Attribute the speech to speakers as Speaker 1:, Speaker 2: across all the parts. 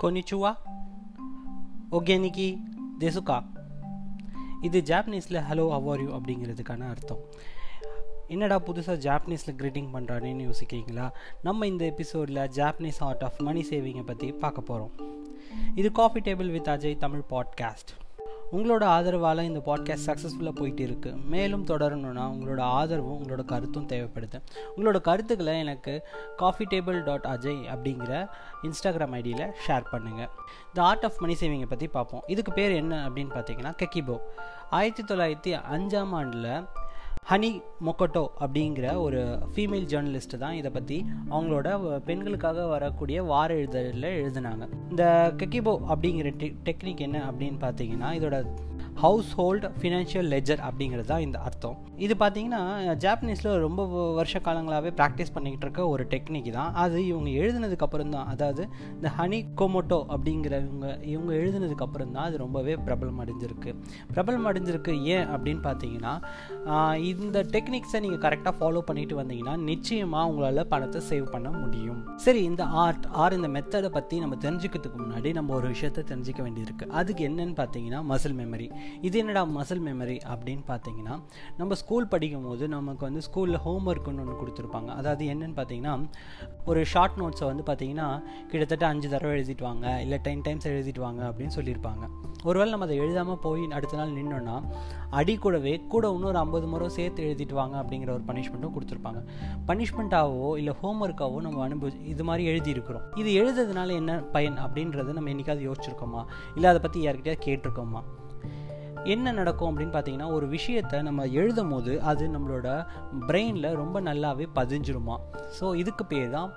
Speaker 1: கொனிச்சுவா ஒகேனிக்கி தெசுகா இது ஜாப்பனீஸில் hello aware you அப்படிங்கிறதுக்கான அர்த்தம். என்னடா புதுசாக ஜாப்பனீஸில் க்ரீட்டிங் பண்ணுறானேன்னு யோசிக்கிறீங்களா? நம்ம இந்த எபிசோடில் ஜாப்பனீஸ் ஆர்ட் ஆஃப் மணி சேவிங்கை பற்றி பார்க்க போகிறோம் இது coffee table with Ajay Tamil podcast உங்களோட ஆதரவால் இந்த பாட்காஸ்ட் சக்ஸஸ்ஃபுல்லாக போயிட்டு இருக்குது மேலும் தொடரணும்னா உங்களோட ஆதரவும் உங்களோட கருத்தும் தேவைப்படுது. உங்களோட கருத்துக்களை எனக்கு காஃபி டேபிள் டாட் அஜய் அப்படிங்கிற இன்ஸ்டாகிராம் ஐடியில் ஷேர் பண்ணுங்கள் த ஆர்ட் ஆஃப் மணி சேவிங்கை பற்றி பார்ப்போம். இதுக்கு பேர் என்ன அப்படின்னு பார்த்தீங்கன்னா கெக்கிபோ ஆயிரத்தி தொள்ளாயிரத்தி அஞ்சாம் ஆண்டில் ஹனி மொக்கட்டோ அப்படிங்கிற ஒரு ஃபீமேல் ஜேர்னலிஸ்ட்டு தான் இதை பற்றி அவங்களோட பெண்களுக்காக வரக்கூடிய வார எழுதலில் எழுதினாங்க. இந்த கெக்கிபோ அப்படிங்கிற டெக்னிக் என்ன அப்படின்னு பார்த்தீங்கன்னா இதோட ஹவுஸ் ஹோல்டு ஃபினான்ஷியல் லெஜர் அப்படிங்கிறது தான் இந்த அர்த்தம். இது பார்த்தீங்கன்னா ஜாப்பனீஸில் ரொம்ப வருஷ காலங்களாகவே ப்ராக்டிஸ் பண்ணிக்கிட்டு இருக்க ஒரு டெக்னிக் தான். அது இவங்க எழுதுனதுக்கு அப்புறம் தான். அதாவது இந்த ஹனி கோமோட்டோ அப்படிங்கிறவங்க இவங்க எழுதுனதுக்கு அப்புறம் தான் அது ரொம்பவே பிரபலம் அடைஞ்சிருக்கு. பிரபலம் அடைஞ்சிருக்கு ஏன் அப்படின்னு பார்த்தீங்கன்னா இந்த டெக்னிக்ஸை நீங்கள் கரெக்டாக ஃபாலோ பண்ணிட்டு வந்தீங்கன்னா நிச்சயமாக உங்களால் பணத்தை சேவ் பண்ண முடியும். சரி இந்த ஆர்ட் ஆர் இந்த மெத்தடை பற்றி நம்ம தெரிஞ்சுக்கிறதுக்கு முன்னாடி நம்ம ஒரு விஷயத்தை தெரிஞ்சிக்க வேண்டியிருக்கு. அதுக்கு என்னன்னு பார்த்தீங்கன்னா மசில் மெமரி இது என்னடா மசில் மெமரி அப்படின்னு பார்த்தீங்கன்னா நம்ம ஸ்கூல் படிக்கும் போது நமக்கு வந்து ஸ்கூலில் ஹோம் ஒர்க்குன்னு ஒன்று கொடுத்துருப்பாங்க. அதாவது என்னென்னு பார்த்தீங்கன்னா ஒரு ஷார்ட் நோட்ஸை வந்து பார்த்தீங்கன்னா கிட்டத்தட்ட அஞ்சு தடவை எழுதிட்டு வாங்க இல்லை டென் டைம்ஸ் எழுதிட்டு வாங்க அப்படின்னு சொல்லியிருப்பாங்க. ஒருவேளை நம்ம அதை எழுதாமல் போய் அடுத்த நாள் நின்னோன்னா அடி கூடவே கூட இன்னொரு ஐம்பது முறை சேர்த்து எழுதிட்டு வாங்க அப்படிங்கிற ஒரு பனிஷ்மெண்ட்டும் கொடுத்துருப்பாங்க. பனிஷ்மெண்ட்டாகவோ இல்லை ஹோம் ஒர்க்காகவோ நம்ம அனுபவி இது மாதிரி எழுதியிருக்கிறோம். இது எழுதுறதுனால என்ன பயன் அப்படின்றத நம்ம என்றைக்காவது யோசிச்சிருக்கோமா? இல்லை அதை பற்றி யார்கிட்டயாவது கேட்டிருக்கோமா? என்ன நடக்கும் அப்படின்னு பார்த்தீங்கன்னா ஒரு விஷயத்தை நம்ம எழுதும் போது அது நம்மளோட பிரெயினில் ரொம்ப நல்லாவே பதிஞ்சிருமா? ஸோ இதுக்கு பேர் தான்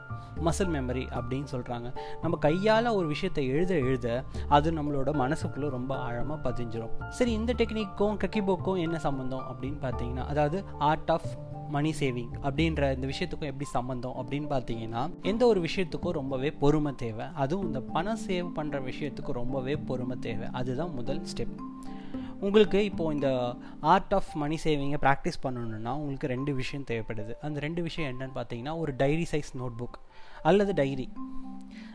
Speaker 1: மசில் மெமரி அப்படின்னு சொல்கிறாங்க நம்ம கையால் ஒரு விஷயத்தை எழுத எழுத அது நம்மளோட மனசுக்குள்ளே ரொம்ப ஆழமாக பதிஞ்சிரும். சரி இந்த டெக்னிக்கும் கக்கிபோக்கும் என்ன சம்மந்தம் அப்படின்னு பார்த்தீங்கன்னா அதாவது ஆர்ட் ஆஃப் மணி சேவிங் அப்படின்ற இந்த விஷயத்துக்கும் எப்படி சம்மந்தம் அப்படின்னு பார்த்தீங்கன்னா எந்த ஒரு விஷயத்துக்கும் ரொம்பவே பொறுமை தேவை. அதுவும் இந்த பணம் சேவ் பண்ணுற விஷயத்துக்கு ரொம்பவே பொறுமை தேவை. அதுதான் முதல் ஸ்டெப் உங்களுக்கு இப்போது இந்த ஆர்ட் ஆஃப் மணி சேவிங்கை ப்ராக்டிஸ் பண்ணணுன்னா உங்களுக்கு ரெண்டு விஷயம் தேவைப்படுது. அந்த ரெண்டு விஷயம் என்னென்னு பார்த்தீங்கன்னா ஒரு டைரி சைஸ் நோட் புக் அல்லது டைரி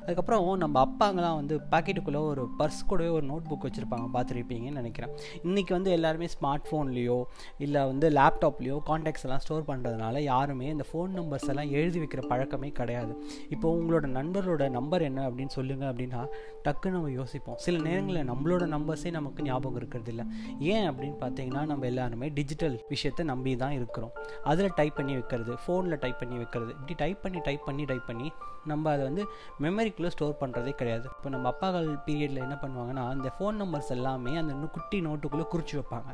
Speaker 1: அதுக்கப்புறம் நம்ம அப்பாங்கலாம் வந்து பாக்கெட்டுக்குள்ளே ஒரு பர்ஸ் கூடவே ஒரு நோட் புக் வச்சுருப்பாங்க பார்த்துருப்பீங்கன்னு நினைக்கிறேன். இன்றைக்கி வந்து எல்லாருமே ஸ்மார்ட் ஃபோன்லேயோ இல்லை வந்து லேப்டாப்லேயோ காண்டாக்ட்ஸ் எல்லாம் ஸ்டோர் பண்ணுறதுனால யாருமே இந்த ஃபோன் நம்பர்ஸ் எல்லாம் எழுதி வைக்கிற பழக்கமே கிடையாது. இப்போ உங்களோட நண்பரோட நம்பர் என்ன அப்படின்னு சொல்லுங்கள் அப்படின்னா டக்குன்னு நம்ம யோசிப்போம். சில நேரங்களில் நம்மளோட நம்பர்ஸே நமக்கு ஞாபகம் இருக்கிறது இல்லை ஏன் அப்படின்னு பார்த்தீங்கன்னா நம்ம எல்லாருமே டிஜிட்டல் விஷயத்தை நம்பி தான் இருக்கிறோம். அதில் டைப் பண்ணி வைக்கிறது ஃபோனில் டைப் பண்ணி வைக்கிறது. இப்படி டைப் பண்ணி டைப் பண்ணி டைப் பண்ணி நம்ம அதை வந்து மெமரி மெமரிக்குள்ளே ஸ்டோர் பண்ணுறதே கிடையாது. இப்போ நம்ம அப்பாக்கள் பீரியடில் என்ன பண்ணுவாங்கன்னா அந்த ஃபோன் நம்பர்ஸ் எல்லாமே அந்த குட்டி நோட்டுக்குள்ளே குறித்து வைப்பாங்க.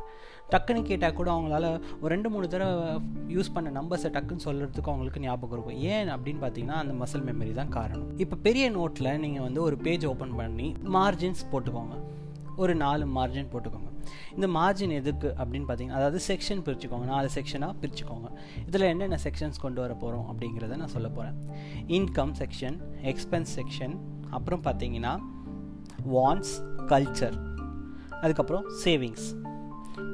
Speaker 1: டக்குன்னு கேட்டால் கூட அவங்களால ஒரு ரெண்டு மூணு தடவை யூஸ் பண்ண நம்பர்ஸை டக்குன்னு சொல்கிறதுக்கு அவங்களுக்கு ஞாபகம் இருக்கும். ஏன் அப்படின்னு பார்த்தீங்கன்னா அந்த மசில் மெமரி தான் காரணம். இப்போ பெரிய நோட்டில் நீங்கள் வந்து ஒரு பேஜ் ஓப்பன் பண்ணி மார்ஜின்ஸ் போட்டுக்கோங்க. ஒரு நாலு மார்ஜின் போட்டுக்கோங்க. இந்த மார்ஜின் எதுக்கு அப்படின்னு பார்த்தீங்கன்னா அதாவது செக்ஷன் பிரிச்சுக்கோங்க. நாலு செக்ஷனாக பிரிச்சுக்கோங்க. இதில் என்னென்ன செக்ஷன்ஸ் கொண்டு வர போகிறோம் அப்படிங்கிறத நான் சொல்ல போகிறேன் இன்கம் செக்ஷன் எக்ஸ்பென்ஸ் செக்ஷன் அப்புறம் பார்த்தீங்கன்னா வான்ஸ் கல்ச்சர் அதுக்கப்புறம் சேவிங்ஸ்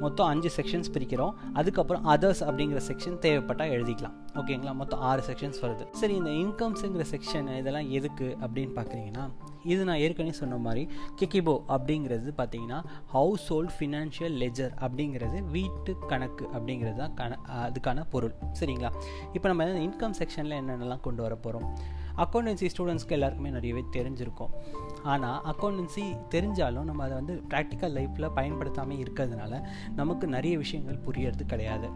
Speaker 1: மொத்தம் அஞ்சு செக்ஷன்ஸ் பிரிக்கிறோம். அதுக்கப்புறம் அதர்ஸ் அப்படிங்கிற செக்ஷன் தேவைப்பட்டால் எழுதிக்கலாம். ஓகேங்களா மொத்தம் ஆறு செக்ஷன்ஸ் வருது. சரி இந்த இன்கம்ஸுங்கிற செக்ஷன் இதெல்லாம் எதுக்கு அப்படின்னு பார்க்குறீங்கன்னா இது நான் ஏற்கனவே சொன்ன மாதிரி கிக்கிபோ அப்படிங்கிறது பார்த்தீங்கன்னா ஹவுஸ் ஹோல்ட் ஃபினான்ஷியல் லெஜர் அப்படிங்கிறது வீட்டு கணக்கு அப்படிங்கிறது தான் கண அதுக்கான பொருள். சரிங்களா? இப்போ நம்ம இன்கம் செக்ஷனில் என்னென்னலாம் கொண்டு வர போகிறோம் அக்கௌண்டன்சி ஸ்டூடெண்ட்ஸ்க்கு எல்லாருக்குமே நிறையவே தெரிஞ்சிருக்கும். ஆனால் அக்கௌண்டன்சி தெரிஞ்சாலும் நம்ம அதை வந்து ப்ராக்டிக்கல் லைஃப்பில் பயன்படுத்தாமல் இருக்கிறதுனால நமக்கு நிறைய விஷயங்கள் புரியறது கிடையாது.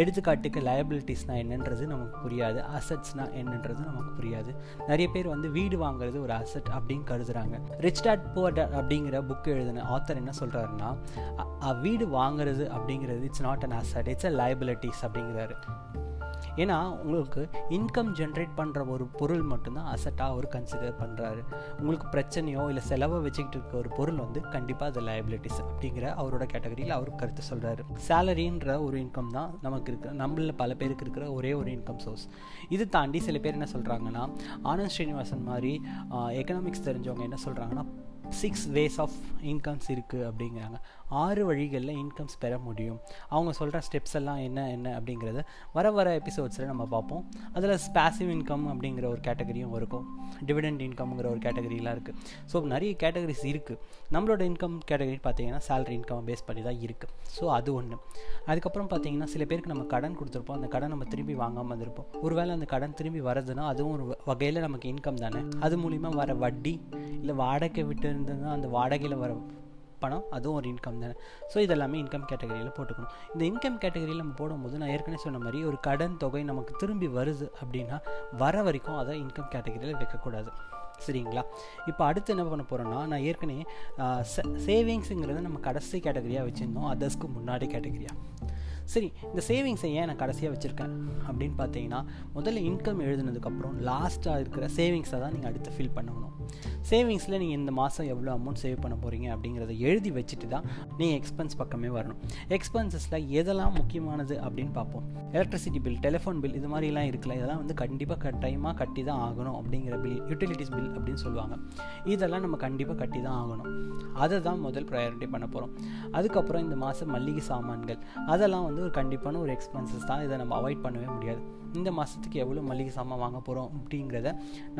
Speaker 1: எடுத்துக்காட்டுக்கு லயபிலிட்டிஸ்னால் என்னன்றது நமக்கு புரியாது. அசட்ஸ்னால் என்னன்றது நமக்கு புரியாது. நிறைய பேர் வந்து வீடு வாங்குறது ஒரு அசட் அப்படின்னு கருதுறாங்க. ரிச் டாட் புவர் டாட் அப்படிங்கிற புக் எழுதின ஆத்தர் என்ன சொல்கிறாருன்னா வீடு வாங்குறது அப்படிங்கிறது it's not an asset it's a liabilities அப்படிங்கிறாரு. ஏன்னா உங்களுக்கு இன்கம் ஜென்ரேட் பண்ணுற ஒரு பொருள் மட்டும்தான் அசட்டாக அவர் கன்சிடர் பண்ணுறாரு உங்களுக்கு பிரச்சனையோ இல்லை செலவை வச்சுக்கிட்டு இருக்க ஒரு பொருள் வந்து கண்டிப்பாக அது லயபிலிட்டிஸ் அப்படிங்கிற அவரோட கேட்டகரியில் அவர் கருத்து சொல்கிறாரு சேலரின்ற ஒரு இன்கம் தான் நமக்கு இருக்கிற நம்மளில் பல பேருக்கு இருக்கிற ஒரே ஒரு இன்கம் சோர்ஸ் இது தாண்டி சில பேர் என்ன சொல்கிறாங்கன்னா ஆனந்த் ஸ்ரீனிவாசன் மாதிரி எக்கனாமிக்ஸ் தெரிஞ்சவங்க என்ன சொல்கிறாங்கன்னா சிக்ஸ் வேஸ் ஆஃப் இன்கம்ஸ் இருக்குது அப்படிங்கிறாங்க. ஆறு வழிகளில் இன்கம்ஸ் பெற முடியும். அவங்க சொல்கிற ஸ்டெப்ஸ் எல்லாம் என்ன என்ன அப்படிங்கிறத வர வர எபிசோட்ஸில் நம்ம பார்ப்போம். அதில் பேசிவ் இன்கம் அப்படிங்கிற ஒரு கேட்டகரியும் இருக்கும். டிவிடெண்ட் இன்கம்ங்கிற ஒரு கேட்டகரியெலாம் இருக்குது ஸோ நிறைய கேட்டகரிஸ் இருக்குது நம்மளோட இன்கம் கேட்டகரி பார்த்தீங்கன்னா சேலரி இன்கம் பேஸ் பண்ணி தான் இருக்குது ஸோ அது ஒன்று அதுக்கப்புறம் பார்த்தீங்கன்னா சில பேருக்கு நம்ம கடன் கொடுத்துருப்போம். அந்த கடன் நம்ம திரும்பி வாங்காமல் இருந்திருப்போம். ஒருவேளை அந்த கடன் திரும்பி வரதுன்னா அதுவும் ஒரு வகையில் நமக்கு இன்கம் தானே? அது மூலிமா வர வட்டி இல்லை வாடகை விட்டு இருந்ததுன்னா அந்த வாடகையில் வர பணம் அதுவும் ஒரு இன்கம் தானே. ஸோ இதெல்லாமே இன்கம் கேட்டகரியில் போட்டுக்கணும். இந்த இன்கம் கேட்டகரியில் நம்ம போடும்போது நான் ஏற்கனவே சொன்ன மாதிரி ஒரு கடன் தொகை நமக்கு திரும்பி வருது அப்படின்னா வர வரைக்கும் அதை இன்கம் கேட்டகரியில் வைக்கக்கூடாது. சரிங்களா? இப்போ அடுத்து என்ன பண்ண போகிறோன்னா நான் ஏற்கனவே சேவிங்ஸுங்கிறத நம்ம கடைசி கேட்டகரியாக வச்சுருந்தோம். அதர்ஸ்க்கு முன்னாடி கேட்டகரியாக சரி இந்த சேவிங்ஸை ஏன் நான் கடைசியாக வச்சுருக்கேன்? அப்படின்னு பார்த்தீங்கன்னா முதல்ல இன்கம் எழுதுனதுக்கப்புறம் லாஸ்ட்டாக இருக்கிற சேவிங்ஸை தான் நீங்கள் அடுத்து ஃபில் பண்ணணும். சேவிங்ஸில் நீங்கள் இந்த மாதம் எவ்வளோ அமௌண்ட் சேவ் பண்ண போகிறீங்க அப்படிங்கிறத எழுதி வச்சுட்டு தான் நீங்கள் எக்ஸ்பென்ஸ் பக்கமே வரணும். எக்ஸ்பென்சஸில் எதெல்லாம் முக்கியமானது அப்படின்னு பார்ப்போம். எலக்ட்ரிசிட்டி பில் டெலிஃபோன் பில் இது மாதிரிலாம் இருக்குல்ல இதெல்லாம் வந்து கண்டிப்பாக கட்டாயமாக கட்டி தான் ஆகணும் அப்படிங்கிற பில் யூட்டிலிட்டிஸ் பில் அப்படின்னு சொல்லுவாங்க. இதெல்லாம் நம்ம கண்டிப்பாக கட்டி தான் ஆகணும். அதை தான் முதல் ப்ரையாரிட்டி பண்ண போகிறோம் அதுக்கப்புறம் இந்த மாதம் மல்லிகை சாமான்கள் அதெல்லாம் வந்து ஒரு கண்டிப்பான ஒரு எக்ஸ்பென்சஸ் தான் இதை நம்ம அவாய்ட் பண்ணவே முடியாது. இந்த மாதத்துக்கு எவ்வளோ மளிகை சாமான் வாங்க போகிறோம் அப்படிங்கிறத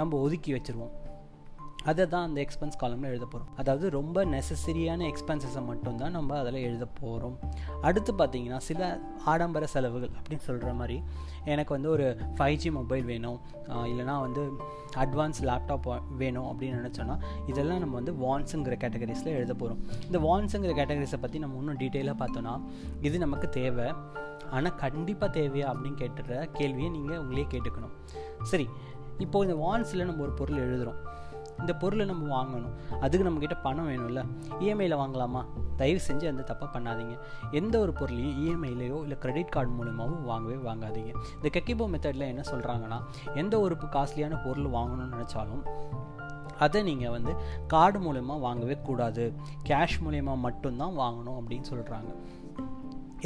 Speaker 1: நம்ம ஒதுக்கி வச்சுருவோம். அதை தான் அந்த எக்ஸ்பென்ஸ் காலமில் எழுத போகிறோம் அதாவது ரொம்ப நெசசரியான எக்ஸ்பென்சஸை மட்டும்தான் நம்ம அதில் எழுத போகிறோம் அடுத்து பார்த்தீங்கன்னா சில ஆடம்பர செலவுகள் அப்படின்னு சொல்கிற மாதிரி எனக்கு வந்து ஒரு ஃபைவ் ஜி மொபைல் வேணும். இல்லைனா வந்து அட்வான்ஸ் லேப்டாப் வேணும் அப்படின்னு நினச்சோன்னா இதெல்லாம் நம்ம வந்து வான்ஸுங்கிற கேட்டகரிஸில் எழுத போகிறோம் இந்த வான்ஸுங்கிற கேட்டகரிஸை பற்றி நம்ம இன்னும் டீட்டெயிலாக பார்த்தோன்னா இது நமக்கு தேவை. ஆனால் கண்டிப்பாக தேவையா அப்படின்னு கேட்டுற கேள்வியை நீங்கள் உங்களே கேட்டுக்கணும். சரி இப்போது இந்த வான்ஸில் நம்ம ஒரு பொருள் எழுதுகிறோம் இந்த பொருளை நம்ம வாங்கணும். அதுக்கு நம்மக்கிட்ட பணம் வேணும்ல. இஎம்ஐயில் வாங்கலாமா? தயவு செஞ்சு அந்த தப்பாக பண்ணாதீங்க. எந்த ஒரு பொருளையும் இஎம்ஐலையோ இல்லை கிரெடிட் கார்டு மூலியமாகவோ வாங்கவே வாங்காதீங்க. இந்த கெக்கிபோ மெத்தடில் என்ன சொல்கிறாங்கன்னா எந்த ஒரு காஸ்ட்லியான பொருள் வாங்கணும்னு நினச்சாலும் அதை நீங்கள் வந்து கார்டு மூலயமா வாங்கவே கூடாது. கேஷ் மூலயமா மட்டும்தான் வாங்கணும் அப்படின்னு சொல்கிறாங்க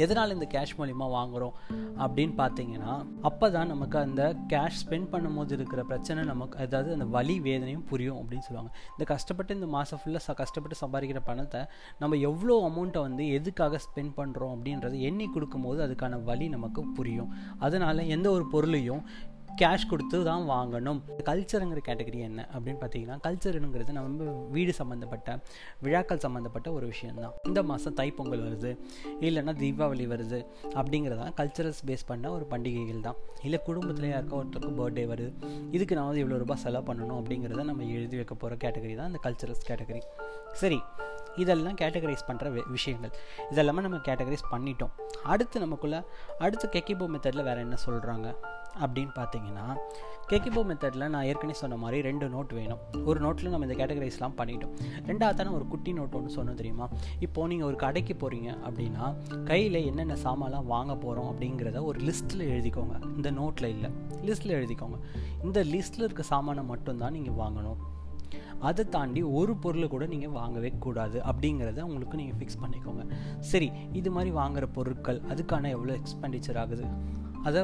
Speaker 1: எதனால் இந்த கேஷ் மூலிமா வாங்குகிறோம் அப்படின்னு பார்த்தீங்கன்னா அப்போ தான் நமக்கு அந்த கேஷ் ஸ்பெண்ட் பண்ணும்போது இருக்கிற பிரச்சனை நமக்கு அதாவது அந்த வலி வேதனையும் புரியும் அப்படின்னு சொல்லுவாங்க. இந்த கஷ்டப்பட்டு இந்த மாதம் ஃபுல்லாக கஷ்டப்பட்டு சம்பாதிக்கிற பணத்தை நம்ம எவ்வளோ அமௌண்ட்டை வந்து எதுக்காக ஸ்பெண்ட் பண்ணுறோம் அப்படின்றது எண்ணி கொடுக்கும்போது அதுக்கான வலி நமக்கு புரியும். அதனால் எந்த ஒரு பொருளையும் கேஷ் கொடுத்து தான் வாங்கணும். கல்ச்சருங்கிற கேட்டகரி என்ன அப்படின்னு பார்த்தீங்கன்னா கல்ச்சருங்கிறது நம்ம வீடு சம்மந்தப்பட்ட விழாக்கள் சம்மந்தப்பட்ட ஒரு விஷயம்தான். இந்த மாதம் தைப்பொங்கல் வருது இல்லைன்னா தீபாவளி வருது அப்படிங்கிறதான் கல்ச்சரல்ஸ் பேஸ் பண்ண ஒரு பண்டிகைகள் தான். இல்லை குடும்பத்தில் யாருக்கோ ஒருத்தருக்கு பர்த்டே வருது இதுக்கு நான் வந்து இவ்வளோ ரூபாய் செலவு பண்ணணும் அப்படிங்கிறத நம்ம எழுதி வைக்க போகிற கேட்டகரி தான் இந்த கல்ச்சரல்ஸ் கேட்டகரி சரி இதெல்லாம் கேட்டகரைஸ் பண்ணுற விஷயங்கள். இதெல்லாமே நம்ம கேட்டகரைஸ் பண்ணிட்டோம். அடுத்து நமக்குள்ளே அடுத்து கெக்கிபோ மெத்தடில் வேறு என்ன சொல்கிறாங்க அப்படின்னு பார்த்தீங்கன்னா கெக்கிபோ மெத்தடில் நான் ஏற்கனவே சொன்ன மாதிரி ரெண்டு நோட் வேணும். ஒரு நோட்டில் நம்ம இந்த கேட்டகரைஸ்லாம் பண்ணிட்டோம். ரெண்டாவது தானே ஒரு குட்டி நோட் ஒன்று சொன்னோம் தெரியுமா? இப்போது நீங்கள் ஒரு கடைக்கு போகிறீங்க அப்படின்னா கையில் என்னென்ன சாமான்லாம் வாங்க போகிறோம் அப்படிங்கிறத ஒரு லிஸ்ட்டில் எழுதிக்கோங்க. இந்த நோட்டில் இல்லை. லிஸ்ட்டில் எழுதிக்கோங்க. இந்த லிஸ்ட்டில் இருக்க சாமானை மட்டும்தான் நீங்கள் வாங்கணும். அதை தாண்டி ஒரு பொருளை கூட நீங்கள் வாங்கவே கூடாது அப்படிங்கிறத உங்களுக்கு நீங்கள் ஃபிக்ஸ் பண்ணிக்கோங்க. சரி இது மாதிரி வாங்குகிற பொருட்கள் அதுக்கான எவ்வளோ எக்ஸ்பெண்டிச்சர் ஆகுது? அதை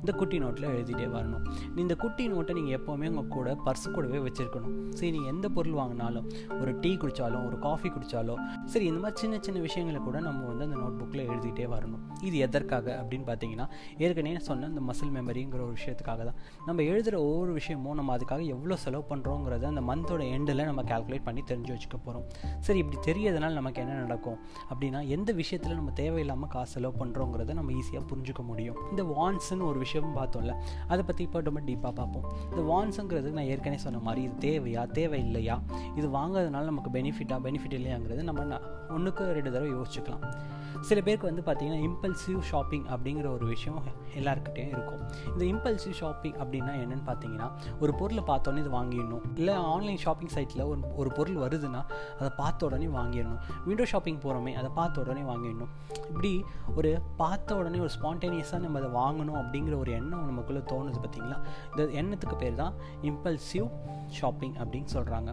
Speaker 1: இந்த குட்டி நோட்டில் எழுதிட்டே வரணும். இந்த குட்டி நோட்டை நீங்கள் எப்போவுமே உங்கள் கூட பர்ஸ் கூடவே வச்சுருக்கணும். சரி நீங்கள் எந்த பொருள் வாங்கினாலும் ஒரு டீ குடித்தாலும் ஒரு காஃபி குடித்தாலோ சரி இந்த மாதிரி சின்ன சின்ன விஷயங்களை கூட நம்ம வந்து அந்த நோட் புக்கில் எழுதிட்டே வரணும். இது எதற்காக அப்படின்னு பார்த்தீங்கன்னா ஏற்கனவே சொன்ன இந்த மசில் மெமரிங்கிற ஒரு விஷயத்துக்காக தான். நம்ம எழுதுகிற ஒவ்வொரு விஷயமும் நம்ம அதுக்காக எவ்வளோ செலவு பண்ணுறோங்கிறத அந்த மந்தோட எண்டில் நம்ம கால்குலேட் பண்ணி தெரிஞ்சு வச்சுக்க போகிறோம் சரி இப்படி தெரியறதுனால நமக்கு என்ன நடக்கும்? அப்படின்னா எந்த விஷயத்தில் நம்ம தேவையில்லாமல் காசு செலவு பண்ணுறோங்கிறத நம்ம ஈஸியாக புரிஞ்சுக்க முடியும். இந்த வான்ஸ்னு ஒரு விஷயம் பார்த்தோம்ல. அதை பற்றி இப்போ ரொம்ப டீப்பாக பார்ப்போம். இந்த வான்ஸுங்கிறதுக்கு நான் ஏற்கனவே சொன்ன மாதிரி இது தேவையா தேவை இல்லையா இது வாங்குறதுனால நமக்கு பெனிஃபிட்டா பெனிஃபிட் இல்லையாங்கிறது நம்ம ஒன்றுக்கு ரெண்டு தடவை யோசிச்சுக்கலாம். சில பேருக்கு வந்து பார்த்தீங்கன்னா இம்பல்சிவ் ஷாப்பிங் அப்படிங்கிற ஒரு விஷயம் எல்லாருக்கிட்டையும் இருக்கும். இந்த இம்பல்சிவ் ஷாப்பிங் அப்படின்னா என்னென்னு பார்த்தீங்கன்னா ஒரு பொருளை பார்த்தோன்னே இது வாங்கிடணும். இல்லை ஆன்லைன் ஷாப்பிங் சைட்டில் ஒரு ஒரு பொருள் வருதுன்னா அதை பார்த்த உடனே வாங்கிடணும். விண்டோ ஷாப்பிங் போகிறோமே அதை பார்த்த உடனே வாங்கிடணும். இப்படி ஒரு பார்த்த உடனே ஒரு ஸ்பான்டேனியஸாக நம்ம அதை வாங்கணும் அப்படிங்கிற ஒரு எண்ணம் நமக்குள்ளே தோணுது பார்த்தீங்களா? இந்த எண்ணத்துக்கு பேர் தான் இம்பல்சிவ் ஷாப்பிங் அப்படின்னு சொல்கிறாங்க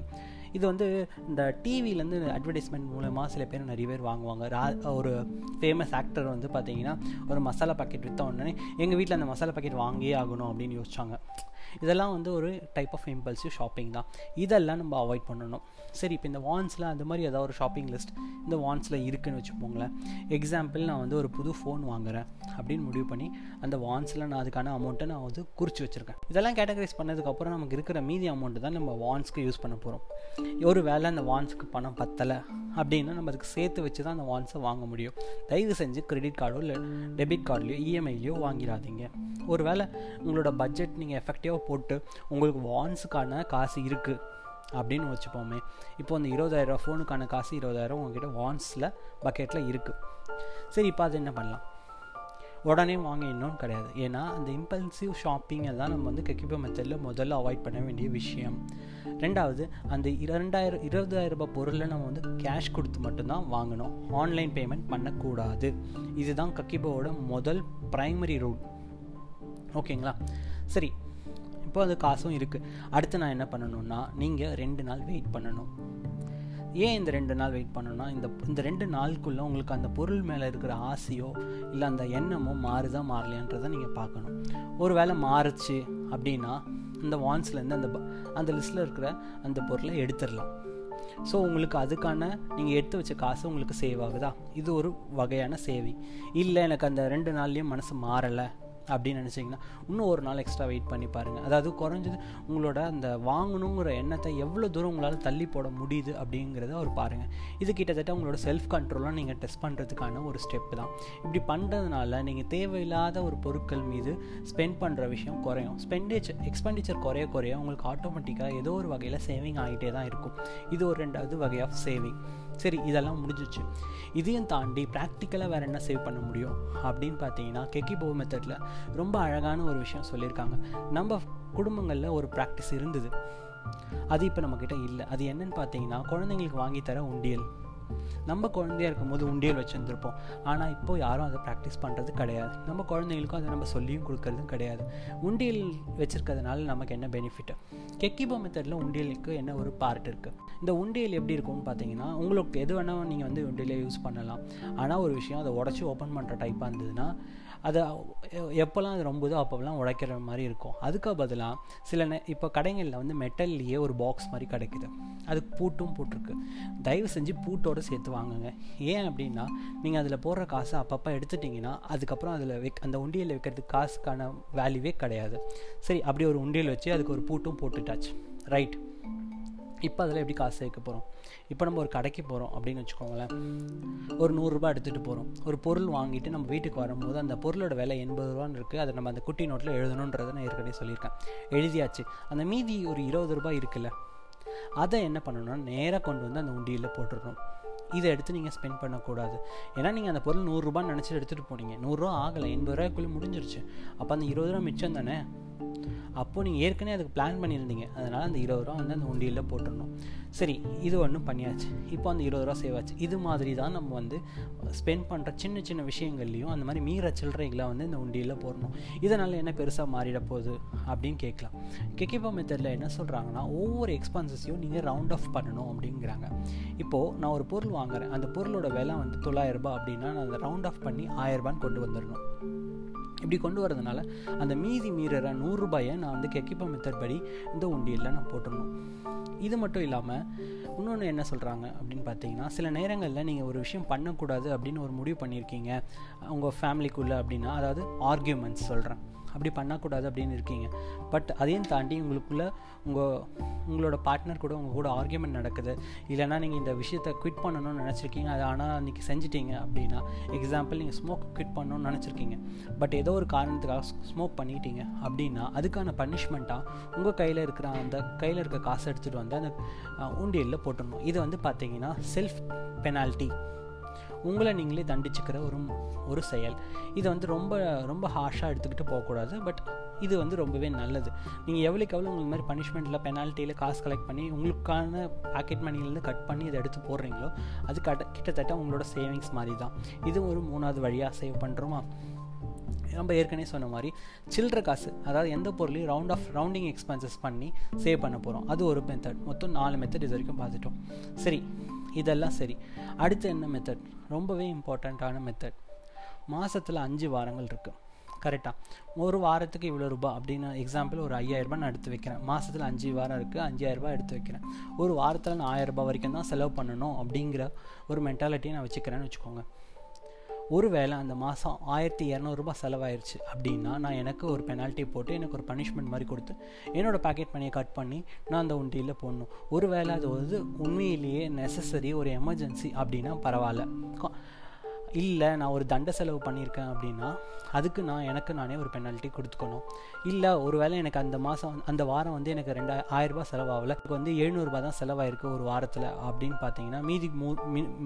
Speaker 1: இது வந்து இந்த டிவிலேருந்து அட்வர்டைஸ்மெண்ட் மூலமாக சில பேர் நிறைய பேர் வாங்குவாங்க. ரா ஒரு ஃபேமஸ் ஆக்டர் வந்து பார்த்தீங்கன்னா ஒரு மசாலா பாக்கெட் விற்ற உடனே எங்கள் வீட்டில் அந்த மசாலா பாக்கெட் வாங்கியே ஆகணும் அப்படின்னு யோசிச்சாங்க. இதெல்லாம் வந்து ஒரு டைப் ஆஃப் இம்பல்சிவ் ஷாப்பிங் தான். இதெல்லாம் நம்ம அவாய்ட் பண்ணணும். சரி இப்போ இந்த வான்ஸில் அந்த மாதிரி ஏதாவது ஒரு ஷாப்பிங் லிஸ்ட் இந்த வான்ஸில் இருக்குன்னு வச்சுப்போங்களேன் எக்ஸாம்பிள் நான் வந்து ஒரு புது ஃபோன் வாங்குறேன் அப்படின்னு முடிவு பண்ணி அந்த வான்ஸில் நான் அதுக்கான அமௌண்ட்டை நான் வந்து குறித்து வச்சுருக்கேன். இதெல்லாம் கேட்டகரைஸ் பண்ணதுக்கப்புறம் நமக்கு இருக்கிற மீதி அமௌண்ட்டு தான் நம்ம வான்ஸ்க்கு யூஸ் பண்ண போகிறோம் ஒரு வேளை அந்த வான்ஸுக்கு பணம் பத்தலை அப்படின்னா நம்ம அதுக்கு சேர்த்து வச்சு தான் அந்த வான்ஸை வாங்க முடியும். தயவு செஞ்சு கிரெடிட் கார்டோ இல்லை டெபிட் கார்டுலையோ இஎம்ஐலையோ வாங்கிடாதீங்க. ஒரு வேளை உங்களோட பட்ஜெட் நீங்கள் எஃபெக்டிவாக போட்டு உங்களுக்கு வான்ஸுக்கான காசு இருக்குது அப்படின்னு வச்சுப்போமே. இப்போ அந்த இருபதாயிரரூவா ஃபோனுக்கான காசு இருபதாயிரம் உங்ககிட்ட வான்ஸில் பக்கெட்டில் இருக்குது சரி இப்போ அது என்ன பண்ணலாம்? உடனே வாங்க இன்னும் கிடையாது. ஏன்னா அந்த இம்பல்சிவ் ஷாப்பிங் எல்லாம் நம்ம வந்து கெக்கிபோ மெத்தடில் முதல்ல அவாய்ட் பண்ண வேண்டிய விஷயம். ரெண்டாவது அந்த இரண்டாயிரம் இருபதாயிரம் ரூபாய் பொருளை நம்ம வந்து கேஷ் கொடுத்து மட்டும்தான் வாங்கணும். ஆன்லைன் பேமெண்ட் பண்ணக்கூடாது. இதுதான் கக்கிபோவோட முதல் ப்ரைமரி ரூல் ஓகேங்களா? சரி இப்போ அது காசும் இருக்குது அடுத்து நான் என்ன பண்ணணும்னா நீங்கள் ரெண்டு நாள் வெயிட் பண்ணணும். ஏன் இந்த ரெண்டு நாள் வெயிட் பண்ணணும்னா இந்த இந்த ரெண்டு நாளுக்குள்ளே உங்களுக்கு அந்த பொருள் மேலே இருக்கிற ஆசையோ இல்லை அந்த எண்ணமோ மாறுதா மாறலையான்றதை நீங்கள் பார்க்கணும். ஒரு வேளை மாறுச்சு அப்படின்னா இந்த வான்ஸ்லேருந்து அந்த அந்த லிஸ்ட்டில் இருக்கிற அந்த பொருளை எடுத்துடலாம். ஸோ உங்களுக்கு அதுக்கான நீங்கள் எடுத்து வச்ச காசு உங்களுக்கு சேவ் ஆகுதா? இது ஒரு வகையான சேவிங் இல்லை எனக்கு அந்த ரெண்டு நாள்லேயும் மனசு மாறலை. அப்படின்னு நினச்சிங்கன்னா இன்னும் ஒரு நாள் எக்ஸ்ட்ரா வெயிட் பண்ணி பாருங்கள் அதாவது குறைஞ்சது உங்களோட அந்த வாங்கணுங்கிற எண்ணத்தை எவ்வளோ தூரம் உங்களால் தள்ளி போட முடியுது அப்படிங்கிறத ஒரு பாருங்கள் இது கிட்டத்தட்ட உங்களோட செல்ஃப் கண்ட்ரோலாக நீங்கள் டெஸ்ட் பண்ணுறதுக்கான ஒரு ஸ்டெப் தான். இப்படி பண்ணுறதுனால நீங்கள் தேவையில்லாத ஒரு பொருட்கள் மீது ஸ்பெண்ட் பண்ணுற விஷயம் குறையும். ஸ்பெண்டேச்சர் எக்ஸ்பெண்டிச்சர் குறைய குறைய உங்களுக்கு ஆட்டோமேட்டிக்காக ஏதோ ஒரு வகையில் சேவிங் ஆகிட்டே தான் இருக்கும். இது ஒரு ரெண்டாவது வகை ஆஃப் சேவிங் சரி இதெல்லாம் முடிஞ்சிச்சு. இதையும் தாண்டி ப்ராக்டிக்கலாக வேறு என்ன சேவ் பண்ண முடியும் அப்படின்னு பார்த்தீங்கன்னா கெக்கிபோ மெத்தடில் ரொம்ப அழகான ஒரு விஷயம் சொல்லியிருக்காங்க. நம்ம குடும்பங்களில் ஒரு ப்ராக்டிஸ் இருந்தது. அது இப்போ நம்மக்கிட்ட இல்லை. அது என்னன்னு பார்த்தீங்கன்னா குழந்தைங்களுக்கு வாங்கி தர உண்டியல். நம்ம குழந்தையா இருக்கும்போது உண்டியல் வச்சுருந்துருப்போம். ஆனால் இப்போது யாரும் அதை ப்ராக்டிஸ் பண்ணுறது கிடையாது. நம்ம குழந்தைங்களுக்கும் அதை நம்ம சொல்லியும் கொடுக்கறதும் கிடையாது. உண்டியல் வச்சுருக்கிறதுனால நமக்கு என்ன பெனிஃபிட்டு கெக்கிபோ மெத்தடில் உண்டியலுக்கு என்ன ஒரு பார்ட் இருக்குது இந்த உண்டியல் எப்படி இருக்கும்னு பார்த்தீங்கன்னா உங்களுக்கு எது வேணால் நீங்கள் வந்து உண்டியலை யூஸ் பண்ணலாம். ஆனால் ஒரு விஷயம் அதை உடச்சி ஓப்பன் பண்ணுற டைப்பாக இருந்ததுன்னா அதை எப்போல்லாம் அது ரொம்பதோ அப்போல்லாம் உடைக்கிற மாதிரி இருக்கும். அதுக்கு பதிலாக சில நே இப்போ கடைகளில் வந்து மெட்டல்லையே ஒரு பாக்ஸ் மாதிரி கிடைக்குது. அதுக்கு பூட்டும் போட்டிருக்கு. தயவு செஞ்சு பூட்டோடு சேர்த்து வாங்குங்க. ஏன் அப்படின்னா நீங்கள் அதில் போடுற காசை அப்பப்போ எடுத்துட்டிங்கன்னா அதுக்கப்புறம் அதில் வைக் அந்த உண்டியலில் வைக்கிறதுக்கு காசுக்கான வேல்யூவே கிடையாது. சரி அப்படி ஒரு உண்டியல் வச்சு அதுக்கு ஒரு பூட்டும் போட்டுட்டாச்சு. ரைட் இப்போ அதில் எப்படி காசு சேர்க்க போகிறோம் இப்போ நம்ம ஒரு கடைக்கு போகிறோம் அப்படின்னு வச்சுக்கோங்களேன். ஒரு நூறுரூபா எடுத்துகிட்டு போகிறோம் ஒரு பொருள் வாங்கிட்டு நம்ம வீட்டுக்கு வரும்போது அந்த பொருளோட விலை எண்பது ரூபான்னு இருக்குது அதை நம்ம அந்த குட்டி நோட்டில் எழுதணுன்றதை நான் ஏற்கனவே சொல்லியிருக்கேன். எழுதியாச்சு. அந்த மீதி ஒரு இருபது ரூபாய் இருக்குல்ல அதை என்ன பண்ணணும்னா நேராக கொண்டு வந்து அந்த உண்டியில் போட்டுடணும் இதை எடுத்து நீங்கள் ஸ்பெண்ட் பண்ணக்கூடாது. ஏன்னா நீங்கள் அந்த பொருள் நூறுரூபான்னு நினச்சிட்டு எடுத்துகிட்டு போனீங்க. நூறுரூவா ஆகலை. எண்பது ரூபாய்க்குள்ளே முடிஞ்சிருச்சு. அப்போ அந்த இருபது ரூபா மிச்சம் தானே? அப்போது நீங்கள் ஏற்கனவே அதுக்கு பிளான் பண்ணியிருந்தீங்க. அதனால் அந்த இருபது ரூபா வந்து அந்த உண்டியில் போட்டுடணும். சரி இது ஒன்றும் பண்ணியாச்சு. இப்போ அந்த இருபது ரூபா சேவ் ஆச்சு இது மாதிரி தான் நம்ம வந்து ஸ்பெண்ட் பண்ணுற சின்ன சின்ன விஷயங்கள்லையும் அந்த மாதிரி மீற சில்லறைகளை வந்து இந்த உண்டியில் போடணும். இதனால் என்ன பெருசாக மாறிட போகுது அப்படின்னு கேட்கலாம். கெக்கிபா மெத்தடில் என்ன சொல்கிறாங்கன்னா ஒவ்வொரு எக்ஸ்பென்சஸையும் நீங்கள் ரவுண்ட் ஆஃப் பண்ணணும் அப்படிங்கிறாங்க. இப்போது நான் ஒரு பொருள் வாங்குறேன். அந்த பொருளோட விலை வந்து தொள்ளாயிரரூபா அப்படின்னா நான் அதை ரவுண்ட் ஆஃப் பண்ணி ஆயிரரூபான்னு கொண்டு வந்துடணும். இப்படி கொண்டு வரதுனால அந்த மீதி மீறற நூறுரூபாயை நான் வந்து கெக்கிப்பா மெத்தட் படி இந்த உண்டியலில் நான் போட்டுடணும். இது மட்டும் இல்லாமல் இன்னொன்று என்ன சொல்கிறாங்க அப்படின்னு பார்த்தீங்கன்னா சில நேரங்களில் நீங்கள் ஒரு விஷயம் பண்ணக்கூடாது அப்படின்னு ஒரு முடிவு பண்ணியிருக்கீங்க. உங்கள் ஃபேமிலிக்குள்ளே அப்படின்னா அதாவது ஆர்கியூமெண்ட்ஸ் சொல்கிறேன் அப்படி பண்ணக்கூடாது அப்படின்னு இருக்கீங்க. பட் அதையும் தாண்டி உங்களுக்குள்ளே உங்கள் உங்களோட பார்ட்னர் கூட உங்கள் கூட ஆர்கியூமெண்ட் நடக்குது. இல்லைனா நீங்கள் இந்த விஷயத்தை குவிட் பண்ணணும்னு நினச்சிருக்கீங்க. அது ஆனால் இன்றைக்கி செஞ்சிட்டீங்க அப்படின்னா எக்ஸாம்பிள் நீங்கள் ஸ்மோக் குவிட் பண்ணணும்னு நினச்சிருக்கீங்க. பட் ஏதோ ஒரு காரணத்துக்காக ஸ்மோக் பண்ணிட்டீங்க அப்படின்னா அதுக்கான பனிஷ்மெண்ட்டாக உங்கள் கையில் இருக்கிற அந்த கையில் இருக்க காசை எடுத்துகிட்டு வந்து அந்த உண்டியலில் போட்டுடணும். இது வந்து பார்த்தீங்கன்னா செல்ஃப் பெனால்ட்டி உங்களை நீங்களே தண்டிச்சுக்கிற ஒரு ஒரு செயல். இதை வந்து ரொம்ப ரொம்ப ஹார்ஷாக எடுத்துக்கிட்டு போகக்கூடாது. பட் இது வந்து ரொம்பவே நல்லது. நீங்கள் எவ்வளோக்கு எவ்வளோ உங்களுக்கு மாதிரி பனிஷ்மெண்ட்டில் பெனால்ட்டியில் காசு கலெக்ட் பண்ணி உங்களுக்கான பாக்கெட் மணிலேருந்து கட் பண்ணி இதை எடுத்து போடுறீங்களோ அது கட்ட கிட்டத்தட்ட உங்களோட சேவிங்ஸ் மாதிரி தான் இது ஒரு மூணாவது வழியாக சேவ் பண்ணுறோமா நம்ம ஏற்கனவே சொன்ன மாதிரி சில்லற காசு அதாவது எந்த பொருளையும் ரவுண்ட் ஆஃப் ரவுண்டிங் எக்ஸ்பென்சஸ் பண்ணி சேவ் பண்ண போகிறோம் அது ஒரு மெத்தட் மொத்தம் நாலு மெத்தட் இது வரைக்கும் பார்த்துட்டோம். சரி இதெல்லாம் சரி. அடுத்து என்ன மெத்தட் ரொம்பவே இம்பார்ட்டண்ட்டான மெத்தட் மாதத்தில் அஞ்சு வாரங்கள் இருக்குது கரெக்டாக ஒரு வாரத்துக்கு இவ்வளோ ரூபாய் அப்படின்னு எக்ஸாம்பிள் ஒரு ஐயாயிரரூபா நான் எடுத்து வைக்கிறேன். மாதத்தில் அஞ்சு வாரம் இருக்குது அஞ்சாயிரரூபா எடுத்து வைக்கிறேன். ஒரு வாரத்தில் நான் ஆயிரரூபா வரைக்கும் தான் செலவு பண்ணணும் அப்படிங்கிற ஒரு மென்டாலிட்டியை நான் வச்சுக்கிறேன்னு வச்சுக்கோங்க. ஒருவேளை அந்த மாதம் ஆயிரத்தி இரநூறுபா செலவாயிருச்சு அப்படின்னா நான் எனக்கு ஒரு பெனால்ட்டி போட்டு எனக்கு ஒரு பனிஷ்மெண்ட் மாதிரி கொடுத்து என்னோடய பேக்கெட் மணியை கட் பண்ணி நான் அந்த உண்டியில் போடணும். ஒருவேளை அது வந்து உண்மையிலேயே நெசசரி ஒரு எமர்ஜென்சி அப்படின்னா பரவாயில்ல. இல்லை நான் ஒரு தண்ட செலவு பண்ணியிருக்கேன் அப்படின்னா அதுக்கு நான் எனக்கு நானே ஒரு பெனால்ட்டி கொடுத்துக்கணும். இல்லை ஒரு வேளை எனக்கு அந்த மாதம் அந்த வாரம் வந்து எனக்கு ரெண்டா ஆயிரரூபா செலவாகல. எனக்கு வந்து எழுநூறுபா தான் செலவாயிருக்கு ஒரு வாரத்தில் அப்படின்னு பார்த்தீங்கன்னா மீதி மூ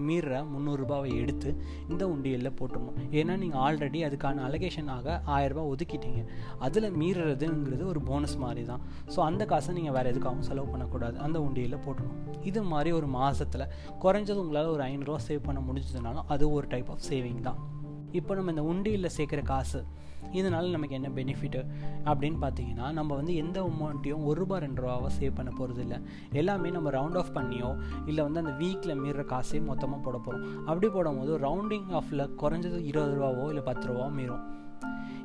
Speaker 1: மீற முந்நூறுரூபாவை எடுத்து இந்த உண்டியலில் போட்டுடணும். ஏன்னா நீங்கள் ஆல்ரெடி அதுக்கான அலகேஷனாக ஆயிரரூபா ஒதுக்கிட்டீங்க. அதில் மீறுறதுங்கிறது ஒரு போனஸ் மாதிரி தான் ஸோ அந்த காசை நீங்கள் வேறு எதுக்காகவும் செலவு பண்ணக்கூடாது. அந்த உண்டியலில் போட்டணும் இது மாதிரி ஒரு மாதத்தில் குறைஞ்சது உங்களால் ஒரு ஐநூறுரூவா சேவ் பண்ண முடிஞ்சதுனாலும் அது ஒரு டைப் ஆஃப் சேவிங் தான். இப்போ நம்ம இந்த உண்டியில் சேர்க்குற காசு இதனால் நமக்கு என்ன பெனிஃபிட்டு அப்படின்னு பார்த்தீங்கன்னா நம்ம வந்து எந்த அமௌண்ட்டையும் ஒரு ரூபா ரெண்டு ரூபாவோ சேவ் பண்ண போகிறது இல்லை எல்லாமே நம்ம ரவுண்ட் ஆஃப் பண்ணியோ இல்லை வந்து அந்த வீக்கில் மீற காசையும் மொத்தமாக போட போகிறோம் அப்படி போடும்போது ரவுண்டிங் ஆஃபில் குறைஞ்சது இருபது ரூபாவோ இல்லை பத்து ரூபாவோ மீறும்.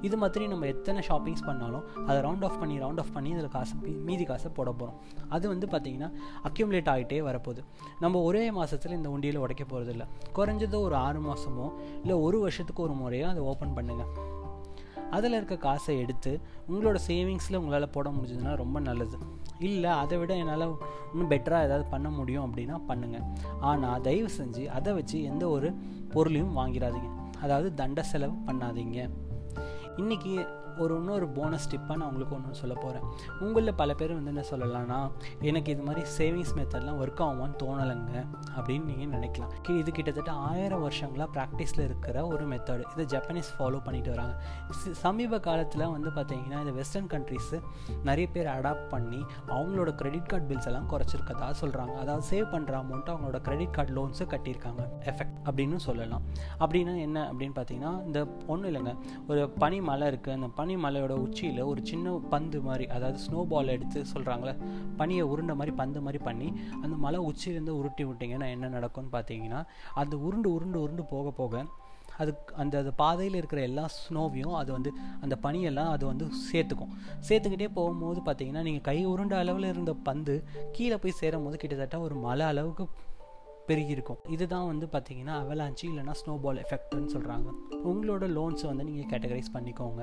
Speaker 1: இது மாதிரி நம்ம எத்தனை ஷாப்பிங்ஸ் பண்ணாலும் அதை ரவுண்ட் ஆஃப் பண்ணி ரவுண்ட் ஆஃப் பண்ணி இதில் காசு மீதி காசை போட போகிறோம் அது வந்து பார்த்திங்கன்னா அக்யூமுலேட் ஆகிட்டே வரப்போகுது. நம்ம ஒரே மாதத்தில் இந்த உண்டியில் உடைக்க போகிறதில்ல குறைஞ்சது ஒரு ஆறு மாதமோ இல்லை ஒரு வருஷத்துக்கு ஒரு முறையோ அதை ஓப்பன் பண்ணுங்கள் அதில் இருக்க காசை எடுத்து உங்களோட சேவிங்ஸில் உங்களால் போட முடிஞ்சதுன்னா ரொம்ப நல்லது. இல்லை அதை விட என்னால் இன்னும் பெட்டராக ஏதாவது பண்ண முடியும் அப்படின்னா பண்ணுங்கள் ஆனால் தயவு செஞ்சு அதை வச்சு எந்த ஒரு பொருளையும் வாங்கிடாதீங்க அதாவது தண்ட செலவு பண்ணாதீங்க. இன்றைக்கி ஒரு இன்னொரு போனஸ் டிப்பாக நான் உங்களுக்கு ஒன்று சொல்ல போகிறேன் உங்களில் பல பேர் வந்து என்ன சொல்லலாம்னா எனக்கு இது மாதிரி சேவிங்ஸ் மெத்தட்லாம் ஒர்க் ஆகுமான்னு தோணலைங்க அப்படின்னு நீங்கள் நினைக்கலாம். இது கிட்டத்தட்ட ஆயிரம் வருஷங்களாக ப்ராக்டிஸில் இருக்கிற ஒரு மெத்தடு இதை ஜப்பனீஸ் ஃபாலோ பண்ணிட்டு வராங்க. சமீப காலத்தில் வந்து பார்த்தீங்கன்னா இந்த வெஸ்டர்ன் கண்ட்ரிஸு நிறைய பேர் அடாப்ட் பண்ணி அவங்களோட கிரெடிட் கார்டு பில்ஸ் எல்லாம் குறைச்சிருக்கதா சொல்கிறாங்க அதாவது சேவ் பண்ணுற அமௌண்ட்டு அவங்களோட கிரெடிட் கார்டு லோன்ஸு கட்டியிருக்காங்க. எஃபெக்ட் அப்படின்னு சொல்லலாம். அப்படின்னா என்ன? அப்படின்னு பார்த்தீங்கன்னா இந்த ஒன்றும் இல்லைங்க. ஒரு பனி மலை இருக்குது அந்த பனி மலையோட உச்சியில் ஒரு சின்ன பந்து மாதிரி அதாவது ஸ்னோ பால் எடுத்து சொல்கிறாங்களே பனியை உருண்டை மாதிரி பந்து மாதிரி பண்ணி அந்த மலை உச்சியிலேருந்து உருட்டி விட்டிங்கன்னா என்ன நடக்கும்னு பார்த்தீங்கன்னா அந்த உருண்டு உருண்டு உருண்டு போக போக அது அந்த அது பாதையில் இருக்கிற எல்லா ஸ்னோவையும் அது வந்து அந்த பனியெல்லாம் அது வந்து சேர்த்துக்கும். சேர்த்துக்கிட்டே போகும்போது பார்த்தீங்கன்னா நீங்கள் கை உருண்ட அளவில் இருந்த பந்து கீழே போய் சேரும் போது கிட்டத்தட்ட ஒரு மலை அளவுக்கு பெருகியிருக்கும். இதுதான் வந்து பார்த்தீங்கன்னா அவலாஞ்சி இல்லைனா ஸ்னோபால் எஃபெக்ட்னு சொல்கிறாங்க உங்களோட லோன்ஸை வந்து நீங்கள் கேட்டகரைஸ் பண்ணிக்கோங்க.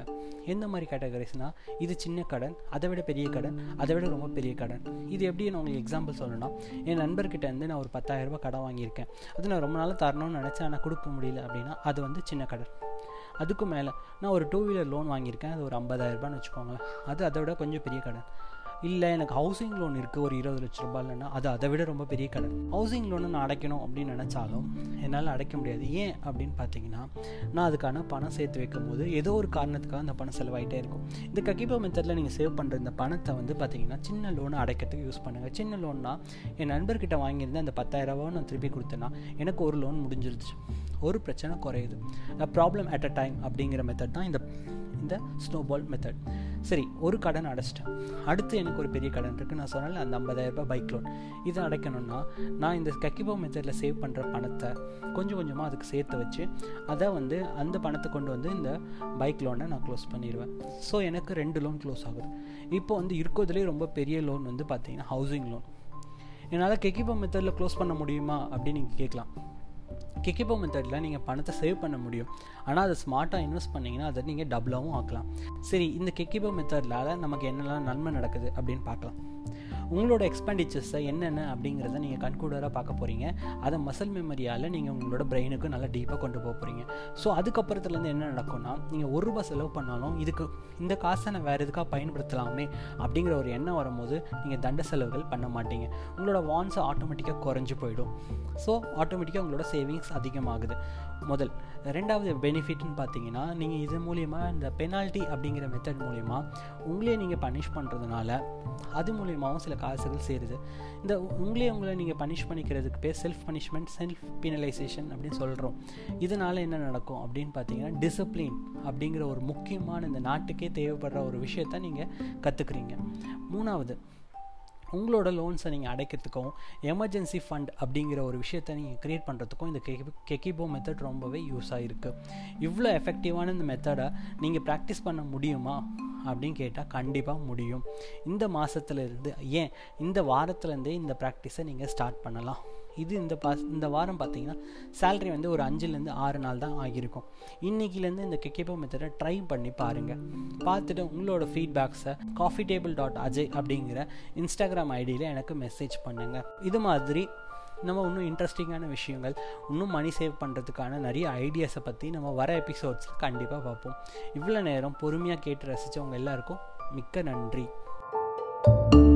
Speaker 1: எந்த மாதிரி கேட்டகரைஸ்னால் இது சின்ன கடன் அதை விட பெரிய கடன் அதை விட ரொம்ப பெரிய கடன். இது எப்படி நான் உங்களுக்கு எக்ஸாம்பிள் சொல்லணும்னா என் நண்பர்கிட்ட இருந்து நான் ஒரு பத்தாயிரரூபா கடன் வாங்கியிருக்கேன். அது நான் ரொம்ப நாளாக தரணும்னு நினச்சேன் ஆனால் கொடுக்க முடியல அப்படின்னா அது வந்து சின்ன கடன். அதுக்கும் மேலே நான் ஒரு டூ வீலர் லோன் வாங்கியிருக்கேன். அது ஒரு ஐம்பதாயிரரூபான்னு வச்சுக்கோங்களேன். அது அதை விட கொஞ்சம் பெரிய கடன். இல்லை எனக்கு ஹவுசிங் லோன் இருக்குது ஒரு இருபது லட்ச ரூபாய் இல்லைன்னா அது அதை விட ரொம்ப பெரிய கடன். ஹவுசிங் லோனை நான் அடைக்கணும் அப்படின்னு நினச்சாலும் என்னால் அடைக்க முடியாது. ஏன் அப்படின்னு பார்த்தீங்கன்னா நான் அதுக்கான பணம் சேர்த்து வைக்கும் போது ஏதோ ஒரு காரணத்துக்காக அந்த பணம் செலவாயிட்டே இருக்கும். இந்த ககிபோ மெத்தடில் நீங்கள் சேவ் பண்ணுற இந்த பணத்தை வந்து பார்த்தீங்கன்னா சின்ன லோனை அடைக்கிறதுக்கு யூஸ் பண்ணுங்கள் சின்ன லோன்னா என் நண்பர்கிட்ட வாங்கியிருந்தேன் அந்த பத்தாயிரரூபா நான் திருப்பி கொடுத்தேன்னா எனக்கு ஒரு லோன் முடிஞ்சிருச்சு. ஒரு பிரச்சனை குறையுது. ப்ராப்ளம் அட் அ டைம் அப்படிங்கிற மெத்தட் தான் இந்த இந்த ஸ்னோபால் மெத்தட் சரி ஒரு கடன் அடைச்சிட்டேன். அடுத்து எனக்கு ஒரு பெரிய கடன் இருக்குது நான் சொன்னால அந்த ஐம்பதாயிரரூபா பைக் லோன் இதை அடைக்கணும்னா நான் இந்த கக்கிபோ மெத்தடில் சேவ் பண்ணுற பணத்தை கொஞ்சம் கொஞ்சமாக அதுக்கு சேர்த்து வச்சு அதை வந்து அந்த பணத்தை கொண்டு வந்து இந்த பைக் லோனை நான் க்ளோஸ் பண்ணிடுவேன். ஸோ எனக்கு ரெண்டு லோன் க்ளோஸ் ஆகுது. இப்போ வந்து இருக்கிறதுலேயே ரொம்ப பெரிய லோன் வந்து பார்த்தீங்கன்னா ஹவுசிங் லோன் என்னால் கெக்கிபோ மெத்தடில் க்ளோஸ் பண்ண முடியுமா அப்படின்னு நீங்கள் கேட்கலாம். கிக்கிபோ மெத்தடில் நீங்கள் பணத்தை சேவ் பண்ண முடியும். ஆனால் அதை ஸ்மார்ட்டாக இன்வெஸ்ட் பண்ணிங்கன்னா அதை நீங்கள் டபுளாகவும் ஆக்கலாம். சரி இந்த கிக்கிபோ மெத்தடில் நமக்கு என்னெல்லாம் நன்மை நடக்குது அப்படின்னு பார்க்கலாம். உங்களோட எக்ஸ்பெண்டிச்சர்ஸை என்னென்ன அப்படிங்கிறத நீங்கள் கண்கூடராக பார்க்க போகிறீங்க அதை மசில் மெமரியால் நீங்கள் உங்களோட பிரெயினுக்கு நல்லா டீப்பாக கொண்டு போக போகிறீங்க ஸோ அதுக்கப்புறத்துலேருந்து என்ன நடக்கும்னா நீங்கள் ஒரு ரூபா செலவு பண்ணாலும் இதுக்கு இந்த காசை நான் வேறு எதுக்காக பயன்படுத்தலாமே அப்படிங்கிற ஒரு எண்ணம் வரும்போது நீங்கள் தண்ட செலவுகள் பண்ண மாட்டீங்க. உங்களோட வான்ஸ் ஆட்டோமேட்டிக்காக குறைஞ்சி போயிடும். ஸோ ஆட்டோமேட்டிக்காக உங்களோட சேவிங்ஸ் அதிகமாகுது. முதல். ரெண்டாவது பெனிஃபிட்னு பார்த்தீங்கன்னா நீங்கள் இது மூலிமா இந்த பெனால்ட்டி அப்படிங்கிற மெத்தட் மூலிமா உங்களே நீங்கள் பனிஷ் பண்ணுறதுனால அது மூலியமாகவும் சில காசுகள் சேருது. இந்த உங்களே உங்களை நீங்கள் பனிஷ் பண்ணிக்கிறதுக்கு பேர் செல்ஃப் பனிஷ்மெண்ட் செல்ஃப் பீனலைசேஷன் அப்படின்னு சொல்கிறோம் இதனால் என்ன நடக்கும் அப்படின்னு பார்த்தீங்கன்னா டிசிப்ளின் அப்படிங்கிற ஒரு முக்கியமான இந்த நாட்டுக்கே தேவைப்படுற ஒரு விஷயத்த நீங்கள் கற்றுக்குறீங்க மூணாவது உங்களோட லோன்ஸை நீங்கள் அடைக்கிறதுக்கும் எமர்ஜென்சி ஃபண்ட் அப்படிங்கிற ஒரு விஷயத்தை நீங்கள் க்ரியேட் பண்ணுறதுக்கும் இந்த கெ கெக்கிபோ மெத்தட் ரொம்பவே யூஸ் ஆகிருக்கு இவ்வளோ எஃபெக்டிவான இந்த மெத்தடை நீங்கள் ப்ராக்டிஸ் பண்ண முடியுமா? அப்படின்னு கேட்டால் கண்டிப்பாக முடியும். இந்த மாதத்துலேருந்து ஏன்? இந்த வாரத்துலேருந்தே இந்த ப்ராக்டிஸை நீங்கள் ஸ்டார்ட் பண்ணலாம். இது இந்த பா இந்த வாரம் பார்த்தீங்கன்னா சேல்ரி வந்து ஒரு அஞ்சுலேருந்து ஆறு நாள் தான் ஆகியிருக்கும். இன்றைக்கிலேருந்து இந்த கெக்கேபோ மெத்தடை ட்ரை பண்ணி பாருங்கள் பார்த்துட்டு உங்களோட ஃபீட்பேக்ஸை காஃபி டேபிள் டாட் அஜய் அப்படிங்கிற இன்ஸ்டாகிராம் ஐடியில் எனக்கு மெசேஜ் பண்ணுங்கள் இது மாதிரி நம்ம இன்னும் இன்ட்ரெஸ்டிங்கான விஷயங்கள் இன்னும் மணி சேவ் பண்ணுறதுக்கான நிறைய ஐடியாஸை பற்றி நம்ம வர எபிசோட்ஸில் கண்டிப்பாக பார்ப்போம். இவ்வளோ நேரம் பொறுமையாக கேட்டு ரசித்தவங்க எல்லாருக்கும் மிக்க நன்றி. thank you